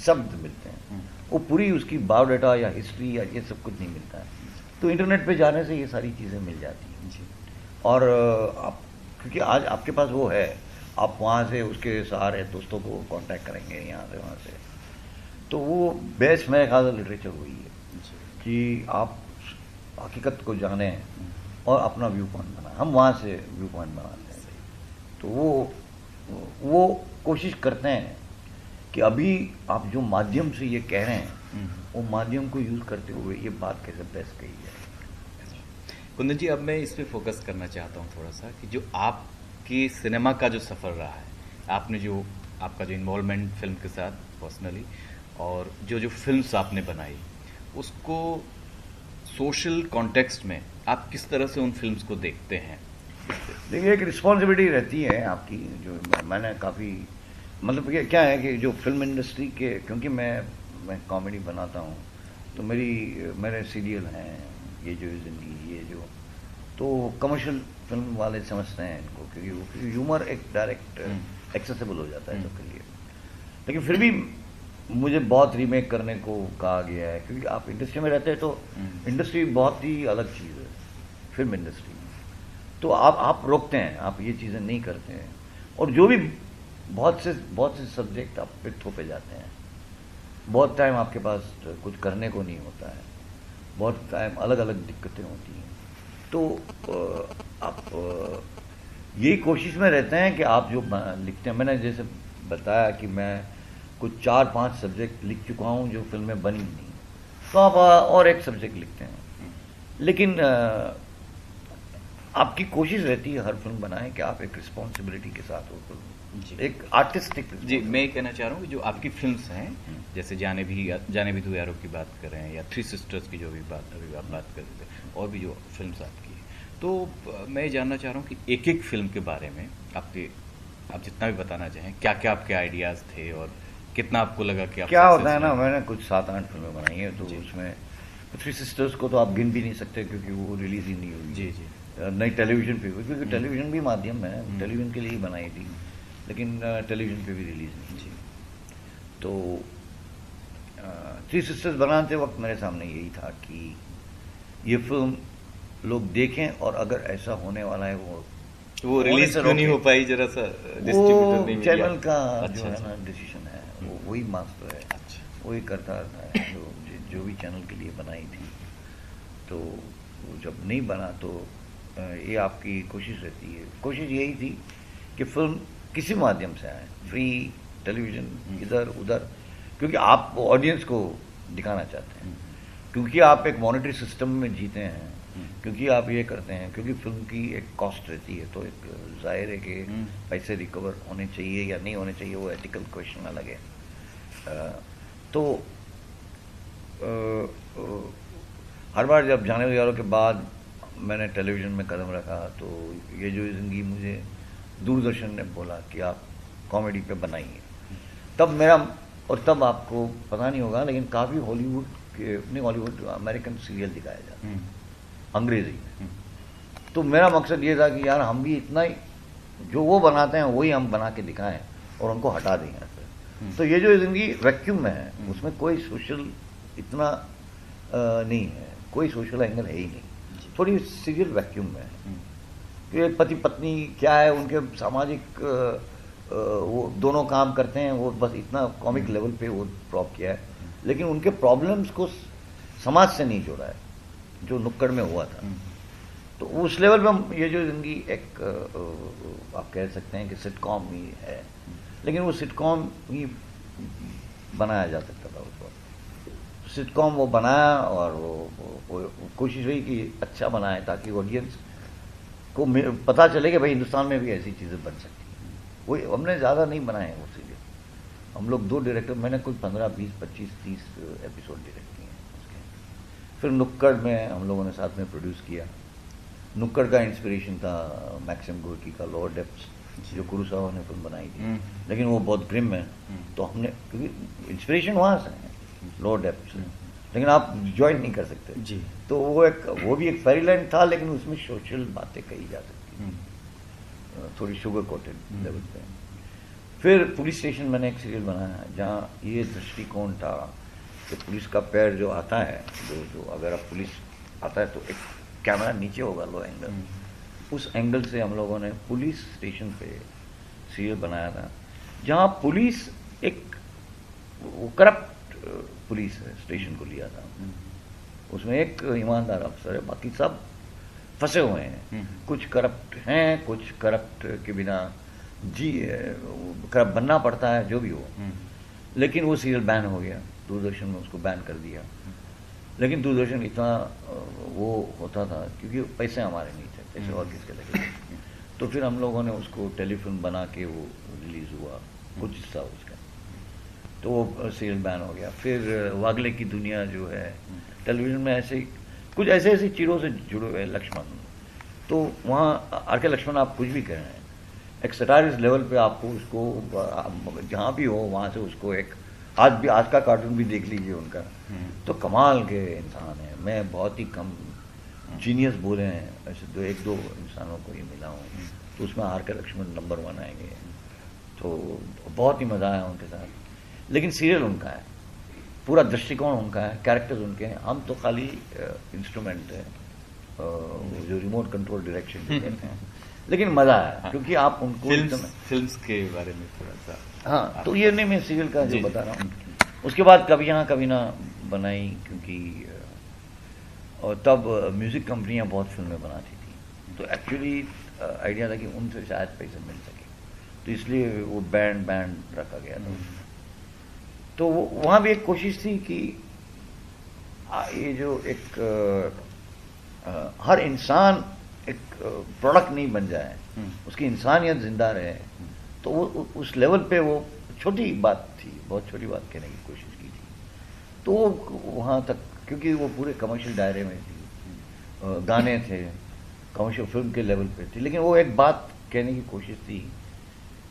शब्द मिलते हैं। वो पूरी उसकी बायोडाटा या हिस्ट्री या ये सब कुछ नहीं मिलता। है तो इंटरनेट पे जाने से ये सारी चीज़ें मिल जाती हैं। जी। और आप क्योंकि आज आपके पास वो है आप वहाँ से उसके सहारे दोस्तों को कांटेक्ट करेंगे यहाँ से वहाँ से। तो वो बेस्ट मेरे ख्याल लिटरेचर हुई है। कि आप हकीकत को जाने और अपना व्यू पॉइंट बनाए। हम वहाँ से व्यू पॉइंट बनाते हैं। तो वो वो कोशिश करते हैं कि अभी आप जो माध्यम से ये कह रहे हैं हम्म। वो माध्यम को यूज़ करते हुए ये बात कैसे बेस्ट कही है कुंदन जी अब मैं इस पर फोकस करना चाहता हूँ थोड़ा सा कि जो आपकी सिनेमा का जो सफ़र रहा है आपने जो आपका जो इन्वॉल्वमेंट फ़िल्म के साथ पर्सनली और जो जो फिल्म्स आपने बनाई उसको सोशल कॉन्टेक्स्ट में आप किस तरह से उन फिल्म्स को देखते हैं देखिए एक रिस्पॉन्सिबिलिटी रहती है आपकी जो मैंने काफ़ी मतलब ये क्या है कि जो फ़िल्म इंडस्ट्री के क्योंकि मैं मैं कॉमेडी बनाता हूँ तो मेरी मेरे सीरियल हैं ये जो ज़िंदगी ये जो तो कमर्शियल फ़िल्म वाले समझते हैं इनको क्योंकि वो ह्यूमर एक डायरेक्ट एक्सेसिबल हम्म। हो जाता है सबके लिए लेकिन फिर भी मुझे बहुत रीमेक करने को कहा गया है क्योंकि आप इंडस्ट्री में रहते हैं तो इंडस्ट्री हम्म। बहुत ही अलग चीज़ है फ़िल्म इंडस्ट्री तो आप आप रोकते हैं, आप ये चीज़ें नहीं करते हैं। और जो भी बहुत से बहुत से सब्जेक्ट आप पे थोपे जाते हैं। बहुत टाइम आपके पास कुछ करने को नहीं होता है। बहुत टाइम अलग अलग दिक्कतें होती हैं। तो आप यही कोशिश में रहते हैं कि आप जो लिखते हैं। मैंने जैसे बताया कि मैं कुछ चार पाँच सब्जेक्ट लिख चुका हूँ जो फ़िल्में बनी नहीं। तो आप और एक सब्जेक्ट लिखते हैं। लेकिन आपकी कोशिश रहती है हर फ़िल्म बनाएँ कि आप एक रिस्पॉन्सिबिलिटी के साथ हो फ़िल्म। एक आर्टिस्टिक जी मैं ये कहना चाह रहा हूँ कि जो आपकी फिल्म्स हैं हम्म। जैसे जाने भी जाने भी यारों की बात कर रहे हैं या थ्री सिस्टर्स की जो भी बात अभी आप बात कर रहे थे और भी जो फ़िल्म आपकी तो मैं ये जानना चाह रहा हूँ कि एक एक फ़िल्म के बारे में आपके आप जितना भी बताना चाहें क्या क्या आपके आइडियाज़ थे और कितना आपको लगा कि क्या होता है ना मैंने कुछ सात आठ फ़िल्में बनाई हैं तो उसमें थ्री सिस्टर्स को तो आप गिन भी नहीं सकते क्योंकि वो रिलीज़ ही नहीं हुई जी जी। नई टेलीविज़न पे क्योंकि टेलीविज़न हम्म। भी माध्यम है टेलीविज़न हम्म। के लिए ही बनाई थी लेकिन टेलीविज़न पे भी रिलीज़ नहीं थी तो थ्री सिस्टर्स बनाते वक्त मेरे सामने यही था कि ये फ़िल्म लोग देखें और अगर ऐसा होने वाला है वो वो रिलीज़ क्यों नहीं हो पाई? जरा सा वो चैनल का अच्छा, जो है अच्छा। ना डिसीज़न है वो वही मास्टर है। अच्छा। वही करता है जो जो भी चैनल के लिए बनाई थी। तो वो जब नहीं बना तो ये आपकी कोशिश रहती है। कोशिश यही थी कि फ़िल्म किसी माध्यम से आए। Free television hmm. इधर उधर। क्योंकि आप ऑडियंस को दिखाना चाहते हैं। हम्म। क्योंकि आप एक मॉनिटरी सिस्टम में जीते हैं। हम्म। क्योंकि आप ये करते हैं। क्योंकि फ़िल्म की एक कॉस्ट रहती है। तो एक ज़ाहिर है कि पैसे रिकवर होने चाहिए या नहीं होने चाहिए वो एथिकल क्वेश्चन अलग है। तो आ, आ, हर बार जब जाने वालों के बाद मैंने टेलीविज़न में कदम रखा तो ये जो ज़िंदगी मुझे दूरदर्शन ने बोला कि आप कॉमेडी पे बनाइए तब मेरा और तब आपको पता नहीं होगा लेकिन काफ़ी हॉलीवुड के नहीं हॉलीवुड अमेरिकन सीरियल दिखाया जाता हम्म। अंग्रेज़ी में हम्म। तो मेरा मकसद ये था कि यार हम भी इतना ही जो वो बनाते हैं वही हम बना के दिखाएँ और उनको हटा दें हम्म। तो ये जो ज़िंदगी वैक्यूम में है। उसमें कोई सोशल इतना आ, नहीं है कोई सोशल एंगल है ही नहीं थोड़ी सीरियल वैक्यूम में। हम्म। कि पति पत्नी क्या है उनके सामाजिक वो दोनों काम करते हैं वो बस इतना कॉमिक लेवल पे वो ड्रॉप किया है। लेकिन उनके प्रॉब्लम्स को समाज से नहीं जोड़ा है जो नुक्कड़ में हुआ था। तो उस लेवल पे हम ये जो ज़िंदगी एक आप कह सकते हैं कि सिटकॉम ही है। लेकिन वो सिटकॉम ही बनाया जा सकता था। सिटकॉम वो बनाया और वो, वो, वो कोशिश हुई कि अच्छा बनाए ताकि ऑडियंस को पता चले कि भाई हिंदुस्तान में भी ऐसी चीज़ें बन सकती हैं। वो हमने ज़्यादा नहीं बनाए वो सीरियल हम लोग दो डायरेक्टर मैंने कुछ पंद्रह बीस पच्चीस तीस एपिसोड डायरेक्ट किए हैं उसके। फिर नुक्कड़ में हम लोगों ने साथ में प्रोड्यूस किया। नुक्कड़ का इंस्पिरेशन था मैक्सिम गोरकी का लोअर डेप्स जो। गुरु साहब ने फ़िल्म बनाई थी। हम्म। लेकिन वो बहुत ग्रिम है। हम्म। तो हमने क्योंकि इंस्पिरेशन वहाँ से है। लॉर्ड डेप्स से लेकिन आप ज्वाइन नहीं कर सकते। जी। तो वो एक वो भी एक फेरीलैंड था लेकिन उसमें सोशल बातें कही जा सकती हम्म। थोड़ी शुगर कोटेड लेवल पे। फिर पुलिस स्टेशन मैंने एक सीरियल बनाया जहाँ ये दृष्टिकोण था कि पुलिस का पैर जो आता है जो जो अगर अब पुलिस आता है तो एक कैमरा नीचे होगा लो एंगल हम्म। उस एंगल से हम लोगों ने पुलिस स्टेशन पे सीरियल बनाया था जहाँ पुलिस एक करप्ट पुलिस स्टेशन को लिया था। हम्म। उसमें एक ईमानदार अफसर है बाकी सब फंसे हुए हैं। हम्म। कुछ करप्ट हैं कुछ करप्ट के बिना जी करप्ट बनना पड़ता है जो भी हो। हम्म। लेकिन वो सीरियल बैन हो गया। दूरदर्शन में उसको बैन कर दिया। लेकिन दूरदर्शन इतना वो होता था क्योंकि पैसे हमारे नहीं थे पैसे और किसके लगे तो फिर हम लोगों ने उसको टेलीफिल्म बना के वो रिलीज़ हुआ। कुछ हिस्सा उसका। तो वो सीरियल बैन हो गया। फिर वागले की दुनिया जो है, टेलीविज़न में ऐसे कुछ ऐसे ऐसे चीज़ों से जुड़े हुए लक्ष्मण। तो वहाँ आर के लक्ष्मण, आप कुछ भी कह रहे हैं, एक सटारिस लेवल पे आपको उसको, जहाँ भी हो, वहाँ से उसको एक आज भी, आज का कार्टून भी देख लीजिए उनका। तो कमाल के इंसान है। मैं बहुत ही कम जीनियस बोले हैं, ऐसे दो, एक दो इंसानों को ही मिला हूँ। तो उसमें आर के लक्ष्मण नंबर वन आएँगे। तो बहुत ही मज़ा आया उनके साथ। लेकिन सीरियल उनका है। पूरा दृष्टिकोण उनका है कैरेक्टर्स उनके हैं। हम तो खाली इंस्ट्रूमेंट है जो रिमोट कंट्रोल डायरेक्शन कहते हैं। लेकिन मज़ा आया हाँ। क्योंकि आप उनको फिल्म्स के बारे में थोड़ा सा हाँ तो ये नहीं मैं सीरियल का जो बता रहा हूँ। उसके बाद कभी यहाँ कभी ना बनाई क्योंकि और तब म्यूज़िक कंपनियाँ बहुत फ़िल्में बनाती थी। तो एक्चुअली आइडिया था कि उनसे शायद पैसे मिल सके। तो इसलिए वो बैंड बैंड रखा गया था। तो वहाँ भी एक कोशिश थी कि ये जो एक आ, हर इंसान एक प्रोडक्ट नहीं बन जाए हम्म। उसकी इंसानियत ज़िंदा रहे तो वो उस लेवल पे वो छोटी बात थी बहुत छोटी बात कहने की कोशिश की थी तो वहाँ तक क्योंकि वो पूरे कमर्शियल दायरे में थी गाने थे कमर्शियल फ़िल्म के लेवल पे थी लेकिन वो एक बात कहने की कोशिश थी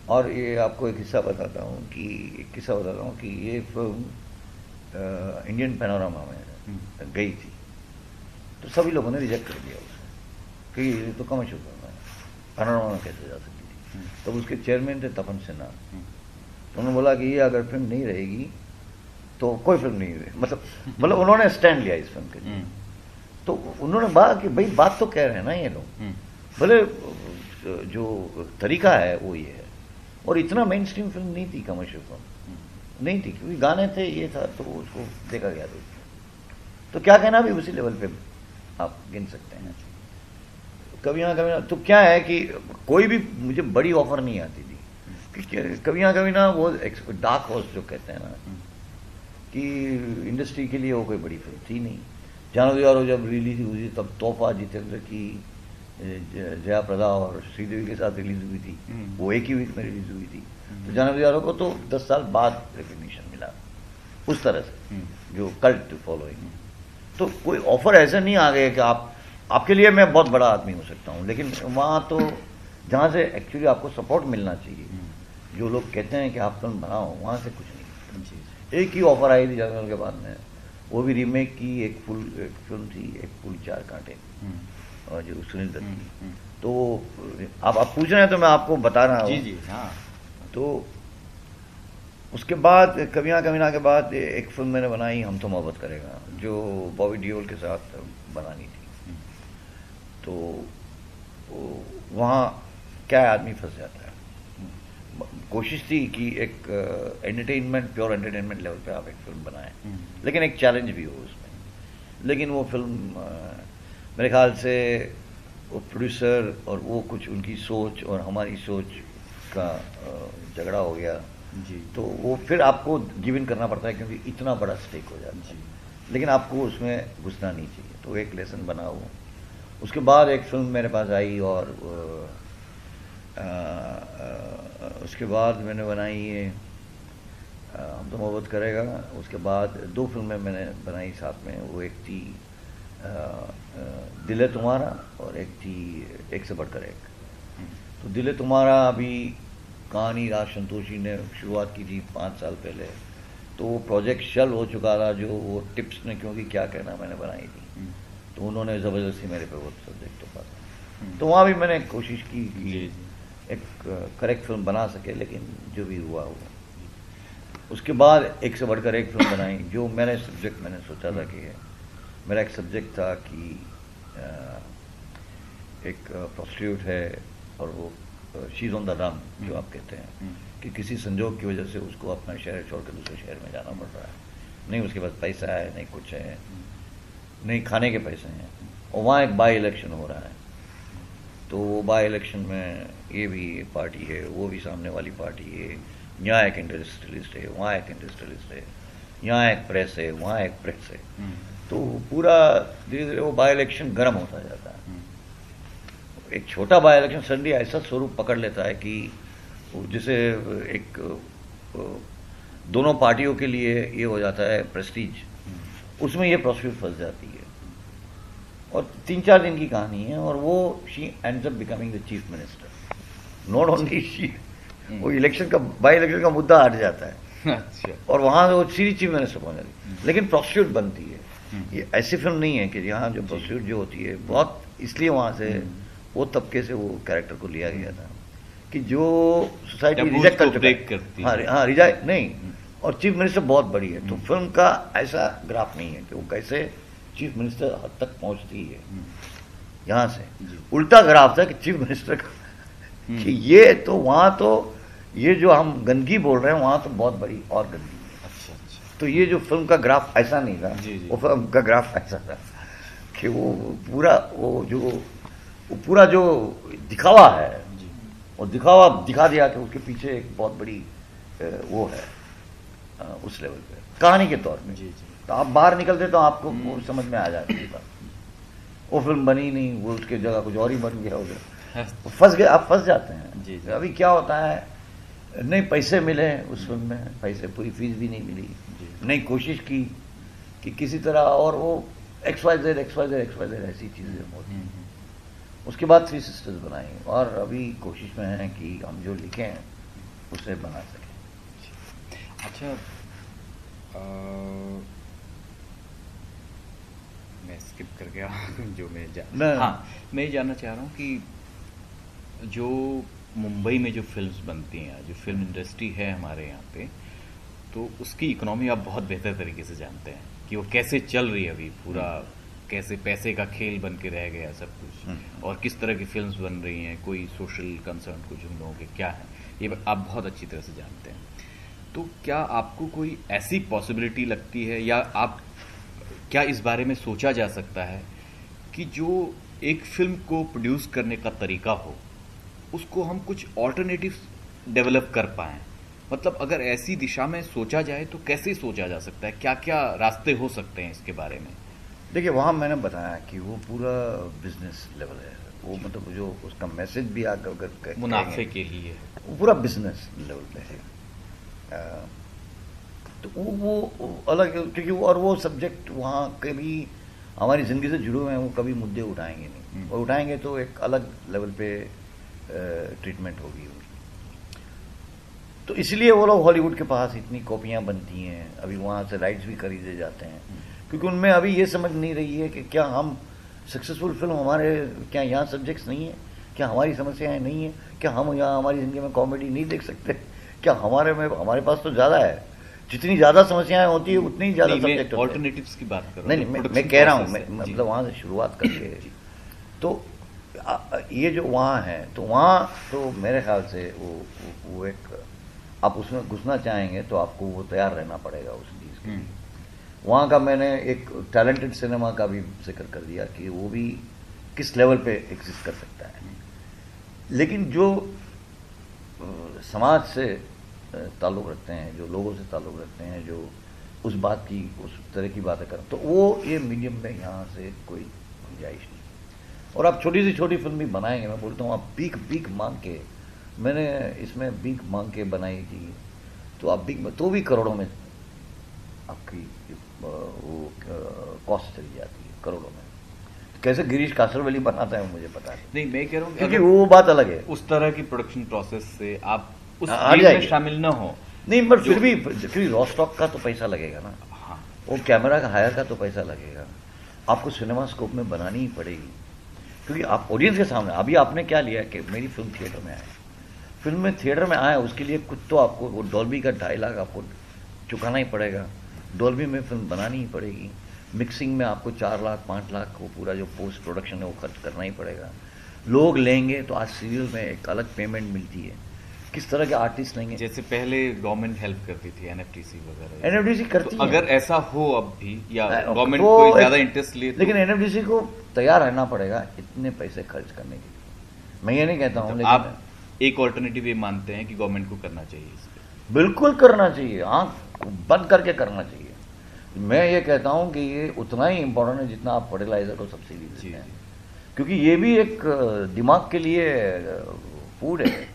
और ये आपको एक हिस्सा बताता हूँ कि एक किस्सा बताता हूँ कि ये फ़िल्म इंडियन पैनोरामा में हम्म। गई थी। तो सभी लोगों ने रिजेक्ट कर दिया उसे कि ये तो कमर्शियल फ़िल्म है। पैनोरामा में कैसे जा सकती थी? हम्म। तब तो उसके चेयरमैन थे तपन सिन्हा। हम्म। तो उन्होंने बोला कि ये अगर फ़िल्म नहीं रहेगी तो कोई फ़िल्म नहीं रही। मतलब मतलब उन्होंने स्टैंड लिया इस फ़िल्म के लिए। हम्म। तो उन्होंने कहा कि भाई बात तो कह रहे हैं ना ये लोग। भले जो तरीका है वो ये है। और इतना मेन स्ट्रीम फ़िल्म नहीं थी कमर्शियल फ़िल्म नहीं थी, क्योंकि गाने थे ये था तो उसको देखा गया था तो क्या कहना भी उसी लेवल पे आप गिन सकते हैं। कभी ना कभी ना तो क्या है कि कोई भी मुझे बड़ी ऑफ़र नहीं आती थी। कभी ना कभी ना वो डार्क हॉर्स जो कहते हैं ना, कि इंडस्ट्री के लिए वो कोई बड़ी फ़िल्म थी नहीं। जानो यारो जब रिलीज़ हुई तब तोहफा जितेंद्र की जया प्रदा और श्रीदेवी के साथ रिलीज़ हुई थी। हम्म। वो एक ही वीक में रिलीज़ हुई थी। तो जानो यारो को तो दस साल बाद रिकग्निशन मिला। उस तरह से हम्म। जो कल्ट फॉलोइंग तो कोई ऑफ़र ऐसा नहीं आ गया कि आप आपके लिए मैं बहुत बड़ा आदमी हो सकता हूँ लेकिन वहाँ तो जहाँ से एक्चुअली आपको सपोर्ट मिलना चाहिए। हम्म। जो लोग कहते हैं कि आप फ़िल्म बनाओ वहाँ से कुछ नहीं। एक ही ऑफ़र आई थी जनरल के बाद में। वो भी रीमेक की एक फुल एक फ़िल्म थी एक फुल चार कांटे। हम्म। और जो सुनील दत्त की। हम्म, तो आप आप पूछ रहे हैं तो मैं आपको बता रहा हूँ। जी जी हाँ। तो उसके बाद कविया कमीना के बाद एक फ़िल्म मैंने बनाई हम तो मोहब्बत करेगा जो बॉबी डियोल के साथ बनानी थी। तो वहाँ क्या आदमी फंस जाता है? कोशिश थी कि एक एंटरटेनमेंट प्योर एंटरटेनमेंट लेवल पे आप एक फ़िल्म बनाएँ। हम्म। लेकिन एक चैलेंज भी हो उसमें। लेकिन वो फ़िल्म मेरे ख्याल से वो प्रोड्यूसर और वो कुछ उनकी सोच और हमारी सोच का झगड़ा हो गया। जी। तो वो फिर आपको गिव इन करना पड़ता है क्योंकि इतना बड़ा स्टेक हो जाता है। लेकिन आपको उसमें घुसना नहीं चाहिए। तो एक लेसन बना वो उसके बाद एक फ़िल्म मेरे पास आई और आ, आ, आ, उसके बाद मैंने बनाई ये हम तो मोहब्बत करेगा। उसके बाद दो फ़िल्में मैंने बनाई साथ में। वो एक थी दिल है तुम्हारा और एक थी एक से बढ़कर एक। तो दिल है तुम्हारा अभी कहानी राज संतोषी ने शुरुआत की थी पाँच साल पहले। तो वो प्रोजेक्ट शल हो चुका था जो वो टिप्स ने क्योंकि क्या कहना मैंने बनाई थी। हम्म। तो उन्होंने ज़बरदस्ती मेरे पे वो सब्जेक्ट तो पाता हम्म। तो वहाँ भी मैंने कोशिश की कि एक करेक्ट फ़िल्म बना सके लेकिन जो भी हुआ वो। उसके बाद एक से बढ़कर एक फ़िल्म बनाई जो मैंने सब्जेक्ट मैंने सोचा था कि मेरा एक सब्जेक्ट था कि एक प्रोस्टिट्यूट है और वो शीज ऑन द रन जो आप कहते हैं। हम्म। कि किसी संजोग की वजह से उसको अपना शहर छोड़कर दूसरे शहर में जाना पड़ रहा है। नहीं उसके पास पैसा है नहीं कुछ है। नहीं खाने के पैसे हैं। और वहाँ एक बाई इलेक्शन हो रहा है। तो वो बाई इलेक्शन में ये भी पार्टी है वो भी सामने वाली पार्टी है। यहाँ एक इंडस्ट्रियलिस्ट है वहाँ एक इंडस्ट्रियलिस्ट है। यहाँ एक प्रेस है वहाँ एक प्रेस है। तो पूरा धीरे धीरे वो बाई इलेक्शन गर्म होता जाता है। एक छोटा बाई इलेक्शन सडनली ऐसा स्वरूप पकड़ लेता है कि जिसे एक दोनों पार्टियों के लिए ये हो जाता है प्रेस्टीज उसमें ये प्रोसिक्यूट फंस जाती है। और तीन चार दिन की कहानी है और वो she end up becoming the chief minister not only she वो इलेक्शन का बाई इलेक्शन का मुद्दा हट जाता है। अच्छा। और वहाँ वो सीधी चीफ मिनिस्टर पहुँच जाती है। लेकिन प्रोसिक्यूट बनती है। ये ऐसी फ़िल्म नहीं है कि यहाँ जो प्रोसिक्यूट जो होती है बहुत इसलिए वहाँ से हम्म। वो तबके से वो कैरेक्टर को लिया गया था कि जो सोसाइटी रिजेक्ट कर चुका हाँ हाँ रिजेक्ट नहीं और चीफ मिनिस्टर बहुत बड़ी है तो हम्म। फ़िल्म का ऐसा ग्राफ नहीं है कि वो कैसे चीफ मिनिस्टर हद तक पहुँचती है हम्म। यहाँ से उल्टा ग्राफ था कि चीफ मिनिस्टर का हम्म। कि ये तो वहाँ तो ये जो हम गंदगी बोल रहे हैं वहाँ तो बहुत बड़ी और गंदगी तो ये जो फ़िल्म का ग्राफ ऐसा नहीं था जी वो फ़िल्म का ग्राफ ऐसा था कि वो पूरा वो जो वो पूरा जो दिखावा है और दिखावा दिखा दिया कि उसके पीछे एक बहुत बड़ी वो है उस लेवल पे। कहानी के तौर में जी जी। तो आप बाहर निकलते तो आपको वो हम्म। समझ में आ जाती है वो फ़िल्म बनी नहीं वो उसके जगह कुछ और ही बन गया उधर फंस गए आप फंस जाते हैं। जी जी। अभी क्या होता है नहीं पैसे मिले उस फ़िल्म में पैसे पूरी फ़ीस भी नहीं मिली। नहीं कोशिश की कि किसी तरह और वो X Y Z X Y Z X Y Z ऐसी चीज़ें होती हैं। उसके बाद थ्री सिस्टर्स बनाई और अभी कोशिश में है कि हम जो लिखें उसे बना सकें। अच्छा आ, मैं स्किप कर गया जो मैं जा हाँ मैं ये जानना चाह रहा हूँ कि जो मुंबई में जो फिल्म्स बनती हैं जो फ़िल्म इंडस्ट्री है हमारे यहाँ पे तो उसकी इकोनॉमी आप बहुत बेहतर तरीके से जानते हैं कि वो कैसे चल रही है अभी पूरा कैसे पैसे का खेल बन के रह गया सब कुछ। हम्म। और किस तरह की फिल्म्स बन रही हैं कोई सोशल कंसर्न कुछ उन लोगों के क्या है ये आप बहुत अच्छी तरह से जानते हैं। तो क्या आपको कोई ऐसी पॉसिबिलिटी लगती है या आप क्या इस बारे में सोचा जा सकता है कि जो एक फ़िल्म को प्रोड्यूस करने का तरीका हो उसको हम कुछ ऑल्टरनेटिव डेवलप कर पाएँ? मतलब अगर ऐसी दिशा में सोचा जाए तो कैसे सोचा जा सकता है? क्या क्या रास्ते हो सकते हैं इसके बारे में? देखिए वहाँ मैंने बताया कि वो पूरा बिज़नेस लेवल है। वो मतलब जो उसका मैसेज भी आकर अगर मुनाफे के लिए। वो पूरा बिज़नेस लेवल पे है। तो वो वो अलग क्योंकि वो और वो सब्जेक्ट वहाँ कभी हमारी ज़िंदगी से जुड़े हुए हैं वो कभी मुद्दे उठाएँगे नहीं। हम्म। और उठाएँगे तो एक अलग लेवल पे ट्रीटमेंट होगी तो इसलिए वो लोग हॉलीवुड के पास इतनी कॉपियाँ बनती हैं अभी वहाँ से राइट्स भी खरीदे जाते हैं। क्योंकि उनमें अभी ये समझ नहीं रही है कि क्या हम सक्सेसफुल फ़िल्म हमारे क्या यहाँ सब्जेक्ट्स नहीं है? क्या हमारी समस्याएँ नहीं है? क्या हम यहाँ हमारी ज़िंदगी में कॉमेडी नहीं देख सकते? क्या हमारे में हमारे पास तो ज़्यादा है। जितनी ज़्यादा समस्याएँ होती है उतनी ज़्यादा सब्जेक्ट ऑल्टरनेटिव्स की बात कर नहीं नहीं मैं, मैं कह रहा हूँ मतलब वहाँ से शुरुआत करके। तो ये जो वहाँ है तो वहाँ तो मेरे ख्याल से वो वो एक आप उसमें घुसना चाहेंगे तो आपको वो तैयार रहना पड़ेगा उस चीज़ के लिए। हम्म। वहाँ का मैंने एक टैलेंटेड सिनेमा का भी ज़िक्र कर दिया कि वो भी किस लेवल पे एग्जिस्ट कर सकता है। लेकिन जो समाज से ताल्लुक़ रखते हैं जो लोगों से ताल्लुक़ रखते हैं जो उस बात की उस तरह की बातें करें तो वो ये मीडियम में यहाँ से कोई गुंजाइश नहीं। और आप छोटी सी छोटी फ़िल्म भी बनाएँगे मैं बोलता हूँ आप पीक पीक मांग के मैंने इसमें बीक मांग के बनाई थी तो आप बीक तो भी करोड़ों में आपकी वो कॉस्ट चली जाती है करोड़ों में। कैसे गिरीश कासरवली बनाता है मुझे पता है नहीं मैं कह रहा हूँ क्योंकि वो बात अलग है। उस तरह की प्रोडक्शन प्रोसेस से आप उस में शामिल न हो। नहीं बट फिर भी फिर रॉस्टॉक का तो पैसा लगेगा ना। हाँ। वो कैमरा का हायर का तो पैसा लगेगा। आपको सिनेमा स्कोप में बनानी ही पड़ेगी। क्योंकि आप ऑडियंस के सामने अभी आपने क्या लिया कि मेरी फ़िल्म थिएटर में आए फ़िल्म में थिएटर में आए उसके लिए कुछ तो आपको वो डॉल्बी का ढाई लाख आपको चुकाना ही पड़ेगा। डॉल्बी में फ़िल्म बनानी ही पड़ेगी। मिक्सिंग में आपको चार लाख पाँच लाख वो पूरा जो पोस्ट प्रोडक्शन है वो खर्च करना ही पड़ेगा। लोग लेंगे तो आज सीरियल में एक अलग पेमेंट मिलती है। किस तरह के आर्टिस्ट लेंगे? जैसे पहले गवर्नमेंट हेल्प करती थी एनएफटीसी वगैरह। एनएफटीसी करती तो अगर ऐसा हो अब भी या गवर्नमेंट को ज़्यादा इंटरेस्ट ले तो लेकिन एनएफटीसी को तैयार रहना पड़ेगा इतने पैसे खर्च करने के लिए। मैं ये नहीं कहता हूँ तो आप एक ऑल्टरनेटिव ये मानते हैं कि गवर्नमेंट को करना चाहिए बिल्कुल करना चाहिए आँख बंद करके करना चाहिए। मैं ये कहता हूँ कि ये उतना ही इंपॉर्टेंट है जितना आप फर्टिलाइज़र को सब्सिडी देते हैं। क्योंकि ये भी एक दिमाग के लिए फ़ूड है।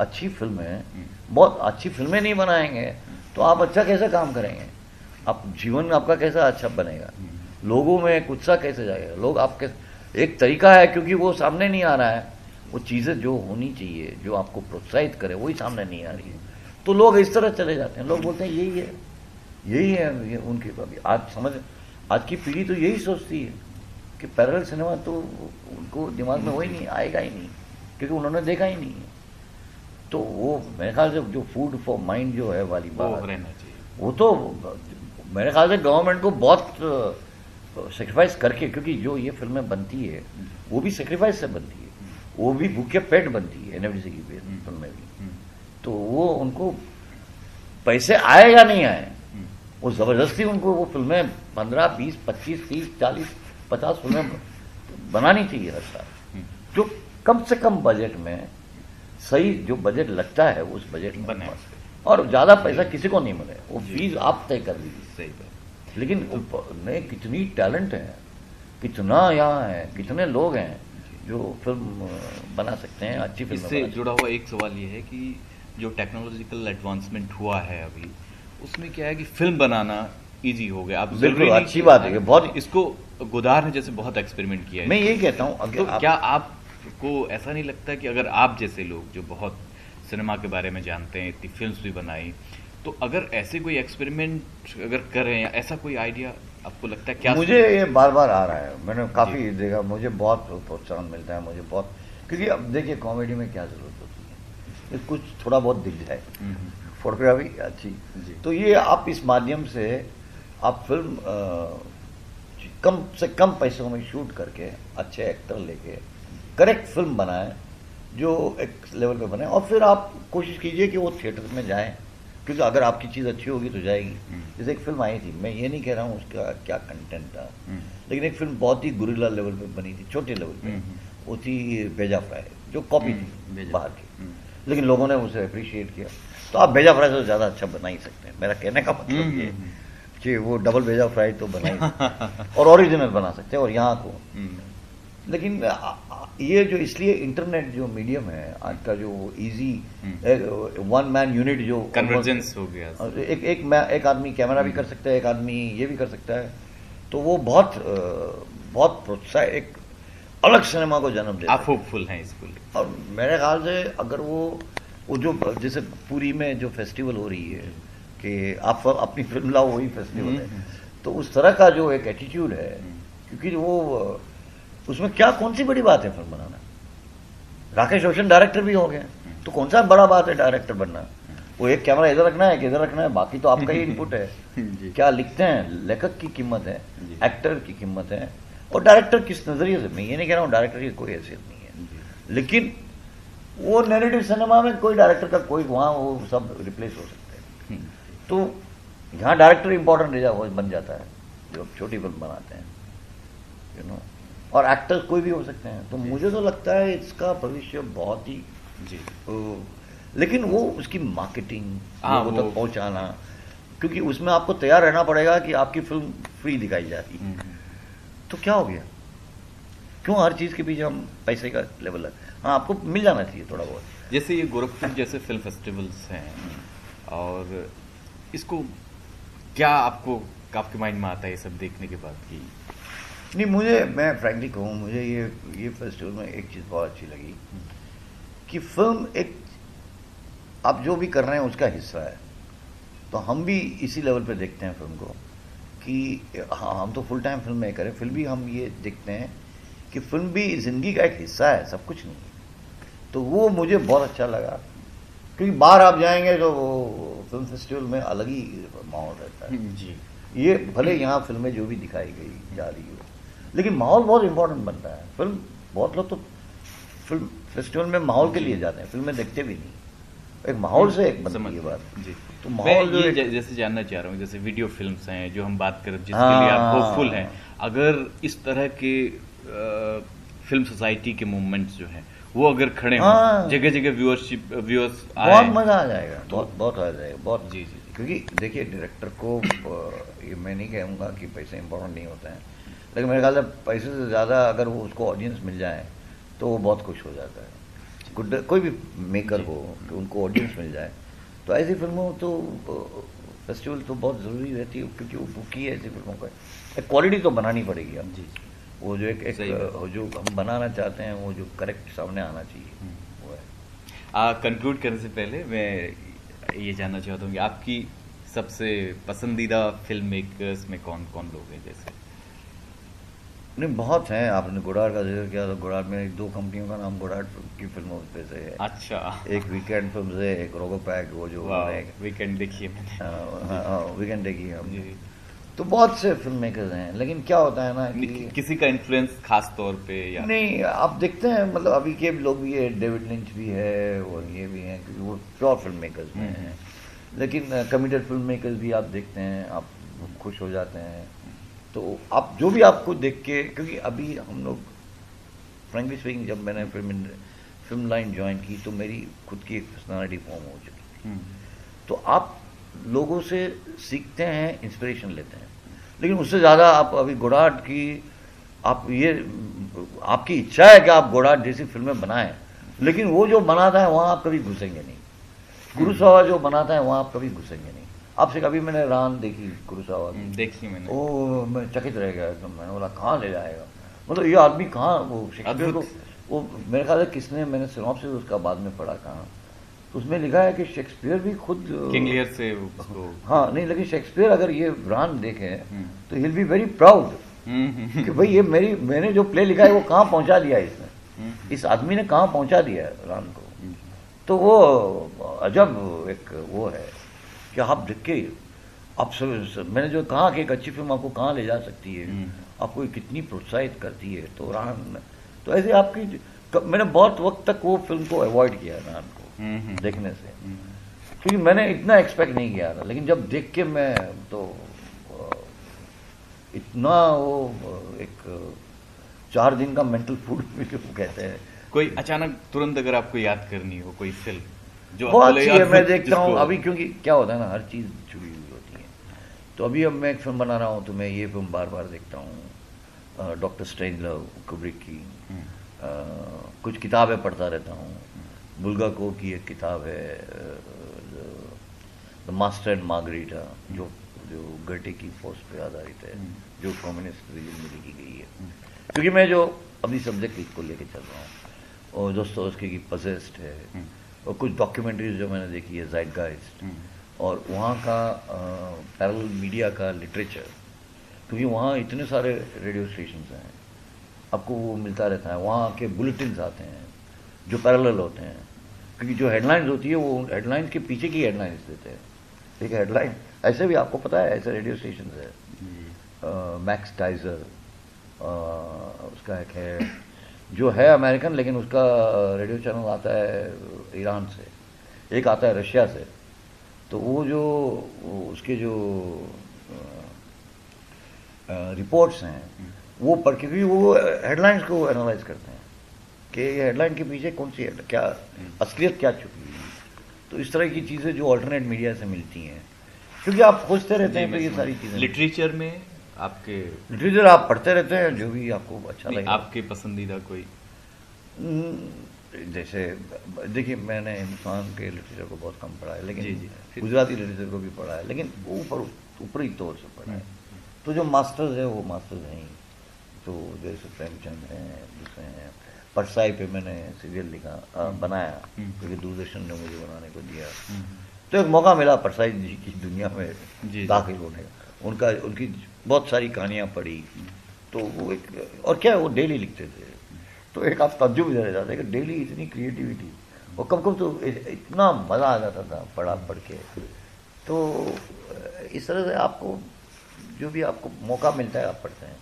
अच्छी फ़िल्में हम्म। बहुत अच्छी फ़िल्में नहीं बनाएँगे तो आप अच्छा कैसे काम करेंगे? आप जीवन आपका कैसा अच्छा बनेगा? हम्म। लोगों में उत्साह कैसे जाएगा? लोग आपके एक तरीका है क्योंकि वो सामने नहीं आ रहा है। वो चीज़ें जो होनी चाहिए जो आपको प्रोत्साहित करे वही सामने नहीं आ रही है। तो लोग इस तरह चले जाते हैं। लोग बोलते हैं यही है यही है ये उनकी अभी आज समझ आज की पीढ़ी तो यही सोचती है कि पैरल सिनेमा तो उनको दिमाग में वही नहीं आएगा ही नहीं क्योंकि उन्होंने देखा ही नहीं है। तो वो मेरे ख्याल से जो फ़ूड फॉर माइंड जो है वाली बात वो तो मेरे ख्याल से गवर्नमेंट को बहुत सेक्रीफाइस करके क्योंकि जो ये फ़िल्में बनती है वो भी सेक्रीफाइस से बनती है। वो भी भूखे पेट बनती है एनएफडीसी की फ़िल्में भी। हम्म। तो वो उनको पैसे आएगा नहीं आए वो ज़बरदस्ती उनको वो फ़िल्में पंद्रह बीस पच्चीस तीस चालीस पचास फ़िल्में बनानी चाहिए हर साल। हम्म। जो कम से कम बजट में सही जो बजट लगता है उस बजट में बने। और ज़्यादा पैसा किसी को नहीं मिले वो फ़ीस आप तय कर दीजिए सही बात। लेकिन नहीं कितनी टैलेंट है कितना यहाँ है कितने लोग हैं जो फ़िल्म बना सकते हैं अच्छी फ़िल्म इससे जुड़ा हुआ एक सवाल ये है कि जो टेक्नोलॉजिकल एडवांसमेंट हुआ है अभी उसमें क्या है कि फ़िल्म बनाना इजी हो गया? आप बिल्कुल अच्छी बात है बहुत इसको गुदार ने जैसे बहुत एक्सपेरिमेंट किया है। मैं ये कहता हूँ तो आप... क्या आपको ऐसा नहीं लगता कि अगर आप जैसे लोग जो बहुत सिनेमा के बारे में जानते हैं इतनी फ़िल्म भी बनाई तो अगर ऐसे कोई एक्सपेरिमेंट अगर करें या ऐसा कोई आइडिया आपको लगता है क्या मुझे ये बार बार आ रहा है। मैंने काफ़ी देखा मुझे बहुत प्रोत्साहन मिलता है मुझे बहुत क्योंकि अब देखिए कॉमेडी में क्या ज़रूरत होती है? कुछ थोड़ा बहुत दिख जाए। फोटोग्राफी अच्छी। तो ये आप इस माध्यम से आप फ़िल्म आ, कम से कम पैसों में शूट करके अच्छे एक्टर लेके करेक्ट फ़िल्म बनाए जो एक लेवल पे बने और फिर आप कोशिश कीजिए कि वो थिएटर में जाए। क्योंकि अगर आपकी चीज़ अच्छी होगी तो जाएगी। हम्म। जैसे एक फ़िल्म आई थी मैं ये नहीं कह रहा हूँ उसका क्या कंटेंट था। हम्म। लेकिन एक फ़िल्म बहुत ही गुरिल्ला लेवल पे बनी थी छोटे लेवल पे। हम्म, वो थी बेजा फ्राई जो कॉपी थी बाहर की। लेकिन लोगों ने उसे अप्रिशिएट किया। तो आप भेजा फ्राई तो ज़्यादा अच्छा बना ही सकते हैं। मेरा कहने का मतलब ये। कि वो डबल भेजा फ्राई तो बना ही और ओरिजिनल बना सकते हैं और यहाँ को। लेकिन ये जो इसलिए इंटरनेट जो मीडियम है आज का जो इजी वन मैन यूनिट जो कन्वर्जेंस हो गया। एक एक एक आदमी कैमरा भी कर सकता है एक आदमी ये भी कर सकता है। तो वो बहुत बहुत प्रोत्साह एक अलग सिनेमा को जन्म देता आप होपफुल हैं इसको और मेरे ख्याल से अगर वो वो जो जैसे पूरी में जो फेस्टिवल हो रही है कि आप अपनी फ़िल्म लाओ वही फेस्टिवल है। हम्म। तो उस तरह का जो एक एटीट्यूड है क्योंकि वो उसमें क्या कौन सी बड़ी बात है फ़िल्म बनाना? राकेश रोशन डायरेक्टर भी हो गए। तो कौन सा बड़ा बात है डायरेक्टर बनना? वो एक कैमरा इधर रखना है कि इधर रखना है बाकी तो आपका ही इनपुट है। क्या लिखते हैं? लेखक की कीमत है एक्टर की कीमत है। और डायरेक्टर किस नज़रिए से? मैं ये नहीं कह रहा हूँ डायरेक्टर की कोई हैसियत नहीं है। लेकिन वो नेगेटिव सिनेमा में कोई डायरेक्टर का कोई वहाँ वो सब रिप्लेस हो सकते हैं। हम्म। तो यहाँ डायरेक्टर इंपॉर्टेंट बन जाता है जो छोटी फ़िल्म बनाते हैं। यू नो और एक्टर कोई भी हो सकते हैं। तो मुझे तो लगता है इसका भविष्य बहुत ही जी। तो, लेकिन वो उसकी मार्केटिंग हाँ, वो तक पहुंचाना क्योंकि उसमें आपको तैयार रहना पड़ेगा कि आपकी फ़िल्म फ्री दिखाई जाती है। हम्म, तो क्या हो गया? क्यों हर चीज़ के पीछे हम पैसे का लेवल है हाँ आपको मिल जाना चाहिए थोड़ा बहुत। जैसे ये गोरखपुर जैसे फ़िल्म फेस्टिवल्स हैं और इसको क्या आपको आपके माइंड में आता है ये सब देखने के बाद कि नहीं मुझे मैं फ्रैंकली कहूँ मुझे ये ये फेस्टिवल में एक चीज़ बहुत अच्छी लगी कि फ़िल्म एक आप जो भी कर रहे हैं उसका हिस्सा है। तो हम भी इसी लेवल पे देखते हैं फ़िल्म को कि हाँ हम तो फुल टाइम फ़िल्म में करें फिर भी हम ये देखते हैं कि फ़िल्म भी ज़िंदगी का एक हिस्सा है सब कुछ नहीं। तो वो मुझे बहुत अच्छा लगा। क्योंकि बाहर आप जाएँगे तो वो फ़िल्म फेस्टिवल में अलग ही माहौल रहता है। जी। ये भले यहाँ फ़िल्में जो भी दिखाई गई जा रही हो। लेकिन माहौल बहुत इंपॉर्टेंट बनता है। फ़िल्म बहुत लोग तो फ़िल्म फेस्टिवल में माहौल के लिए जाते हैं फ़िल्में देखते भी नहीं। एक माहौल से एक बनती है बात। जी। तो माहौल ये एक- जैसे जानना चाह रहा हूँ जैसे वीडियो फिल्म्स हैं जो हम बात कर जिसके हाँ। लिए आप होपफुल हैं। अगर इस तरह के फ़िल्म सोसाइटी के मूवमेंट्स जो हैं वो अगर खड़े हों हाँ। जगह जगह व्यूअरशिप व्यूअर्स बहुत मज़ा आ जाएगा बहुत बहुत आ जाएगा बहुत। जी, जी, जी। क्योंकि देखिए डायरेक्टर को ये मैं नहीं कहूँगा कि पैसे इंपॉर्टेंट नहीं होते हैं। लेकिन मेरे ख्याल से पैसे से ज़्यादा अगर वो उसको ऑडियंस मिल जाए तो वो बहुत खुश हो जाता है। गुड कोई भी मेकर हो कि उनको ऑडियंस मिल जाए। तो ऐसी फ़िल्मों तो फेस्टिवल तो बहुत ज़रूरी रहती है क्योंकि वो बुकी है ऐसी फ़िल्मों का एक क्वालिटी तो बनानी पड़ेगी हम जी। वो जो एक, एक जो हम बनाना चाहते हैं वो जो करेक्ट सामने आना चाहिए हम्म। वो है। कंक्लूड करने से पहले मैं ये जानना चाहता हूँ कि आपकी सबसे पसंदीदा फ़िल्म मेकर्स में कौन कौन लोग हैं जैसे? नहीं बहुत हैं। आपने गुड़ार का ज़िक्र किया तो गुड़ार में एक दो कंपनियों का नाम गुड़ार की फ़िल्मों पे से है। अच्छा। एक वीकेंड फ़िल्म से एक रोगो पैक वो जो वीकेंड देखिए मैंने। हाँ, हाँ, हाँ, वीकेंड देखी जी। तो बहुत से फ़िल्म मेकर्स हैं लेकिन क्या होता है ना कि- कि किसी का इन्फ्लुएंस खास तौर पे या नहीं आप देखते हैं मतलब अभी के लोग भी है डेविड लिंच भी है और ये भी हैं क्योंकि वो प्योर फ़िल्म मेकर्स में हैं। लेकिन कमिटेड फ़िल्म मेकर्स भी आप देखते हैं आप खुश हो जाते हैं। तो आप जो भी आपको देख के क्योंकि अभी हम लोग फ्रेंकली स्पीकिंग जब मैंने फ़िल्म फ़िल्म लाइन ज्वाइन की तो मेरी खुद की एक पर्सनैलिटी फॉर्म हो चुकी थी। हम्म, तो आप लोगों से सीखते हैं इंस्पिरेशन लेते हैं। लेकिन उससे ज़्यादा आप अभी गोडाट की आप ये आपकी इच्छा है कि आप गोडाट जैसी फ़िल्में बनाएँ। लेकिन वो जो बनाता है वहाँ आप कभी घुसेंगे नहीं। गुरुसावा जो बनाता है वहाँ आप कभी घुसेंगे नहीं। आपसे कभी मैंने रान देखी गुरुसावा की। हम्म, देखी मैंने। ओ मैं चकित रह गया एकदम मैंने बोला कहाँ ले जाएगा? मतलब ये आदमी कहाँ वो शेक्सपियर को वो मेरे ख्याल है किसने मैंने सुनाप से उसका बाद में पढ़ा कहाँ। तो उसमें लिखा है कि शेक्सपियर भी खुद किंग लियर से उसको हाँ नहीं लेकिन शेक्सपियर अगर ये रान देखे हम्म। तो हिल बी वेरी प्राउड कि भाई ये मेरी मैंने जो प्ले लिखा है वो कहाँ पहुँचा दिया इसने? हम्म, इस आदमी ने कहाँ पहुँचा दिया रान को? तो वो अजब एक वो है। कि आप देख। के आप सब, मैंने जो कहा कि एक अच्छी फ़िल्म आपको कहाँ ले जा सकती है? हम्म। आपको कितनी प्रोत्साहित करती है? तो रान तो ऐसे आपकी मैंने बहुत वक्त तक वो फ़िल्म को अवॉइड किया रान को हम्म, हम्म, देखने से। क्योंकि मैंने इतना एक्सपेक्ट नहीं किया था लेकिन जब देख के मैं तो इतना वो एक चार दिन का मेंटल फ़ूड कहते हैं। कोई अचानक तुरंत अगर आपको याद करनी हो कोई फ़िल्म बहुत अच्छी है मैं देखता हूँ। अभी क्योंकि क्या होता है ना हर चीज़ जुड़ी हुई होती है। तो अभी अब मैं एक फ़िल्म बना रहा हूँ तो मैं ये फ़िल्म बार बार देखता हूँ। डॉक्टर स्ट्रेंज लव कुब्रिक की। हम्म, कुछ किताबें पढ़ता रहता हूँ। बुल्गा को की एक किताब है द मास्टर एंड मार्गरीटा जो जो गर्टे की फोर्स पे आधारित है हम्म। जो कम्युनिस्ट रिजिम में लिखी गई है। हम्म, क्योंकि मैं जो अभी सब्जेक्ट को लेके चल रहा हूँ और दोस्तों उसके की पजेस्ट है हम्म, और कुछ डॉक्यूमेंट्रीज जो मैंने देखी है जाइडगाइस्ट हम्म, और वहाँ का पैरल मीडिया का लिटरेचर क्योंकि वहाँ इतने सारे रेडियो स्टेशन हैं। आपको वो मिलता रहता है। वहाँ के बुलेटिन आते हैं जो पैरल होते हैं। क्योंकि जो हेडलाइंस होती है वो हेडलाइंस के पीछे की हेडलाइंस देते हैं। ठीक है हेडलाइन ऐसे भी आपको पता है ऐसे रेडियो स्टेशन है। मैक्स टाइजर उसका एक है जो है अमेरिकन लेकिन उसका रेडियो चैनल आता है ईरान से एक आता है रशिया से तो वो जो उसके जो रिपोर्ट्स हैं वो पढ़ के क्योंकि वो हेडलाइंस को एनालाइज करते हैं कि ये हेडलाइन के पीछे कौन सी क्या असलियत क्या छुपी हुई है। तो इस तरह की चीज़ें जो अल्टरनेट मीडिया से मिलती हैं क्योंकि आप खोजते रहते हैं तो ये सारी चीज़ें लिटरेचर में आपके लिटरेचर आप पढ़ते रहते हैं जो भी आपको अच्छा लगे आपके पसंदीदा कोई? जैसे देखिए मैंने हिंदुस्तान के लिटरेचर को बहुत कम पढ़ा है लेकिन। गुजराती लिटरेचर को भी पढ़ा है लेकिन वो ऊपर ऊपरी तौर से पढ़ा है। हम्म। तो जो मास्टर्स हैं वो मास्टर्स हैं तो जैसे प्रेमचंद हैं दूसरे हैं। परसाई पे मैंने सीरियल लिखा आ, बनाया हम्म। क्योंकि दूरदर्शन ने मुझे बनाने को दिया। हम्म, तो एक मौका मिला परसाई जी की दुनिया में दाखिल होने का। उनका उनकी बहुत सारी कहानियाँ पढ़ी। तो वो एक और क्या है, वो डेली लिखते थे? तो एक आप तजुब रह जाते कि डेली इतनी क्रिएटिविटी और कब कब तो इतना मज़ा आ जाता था पढ़ा पढ़ के। तो इस तरह से आपको जो भी आपको मौका मिलता है आप पढ़ते हैं।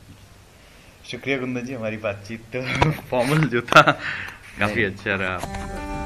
शुक्रिया कुंदन जी हमारी बातचीत तो फॉर्मल जो था काफ़ी अच्छा रहा।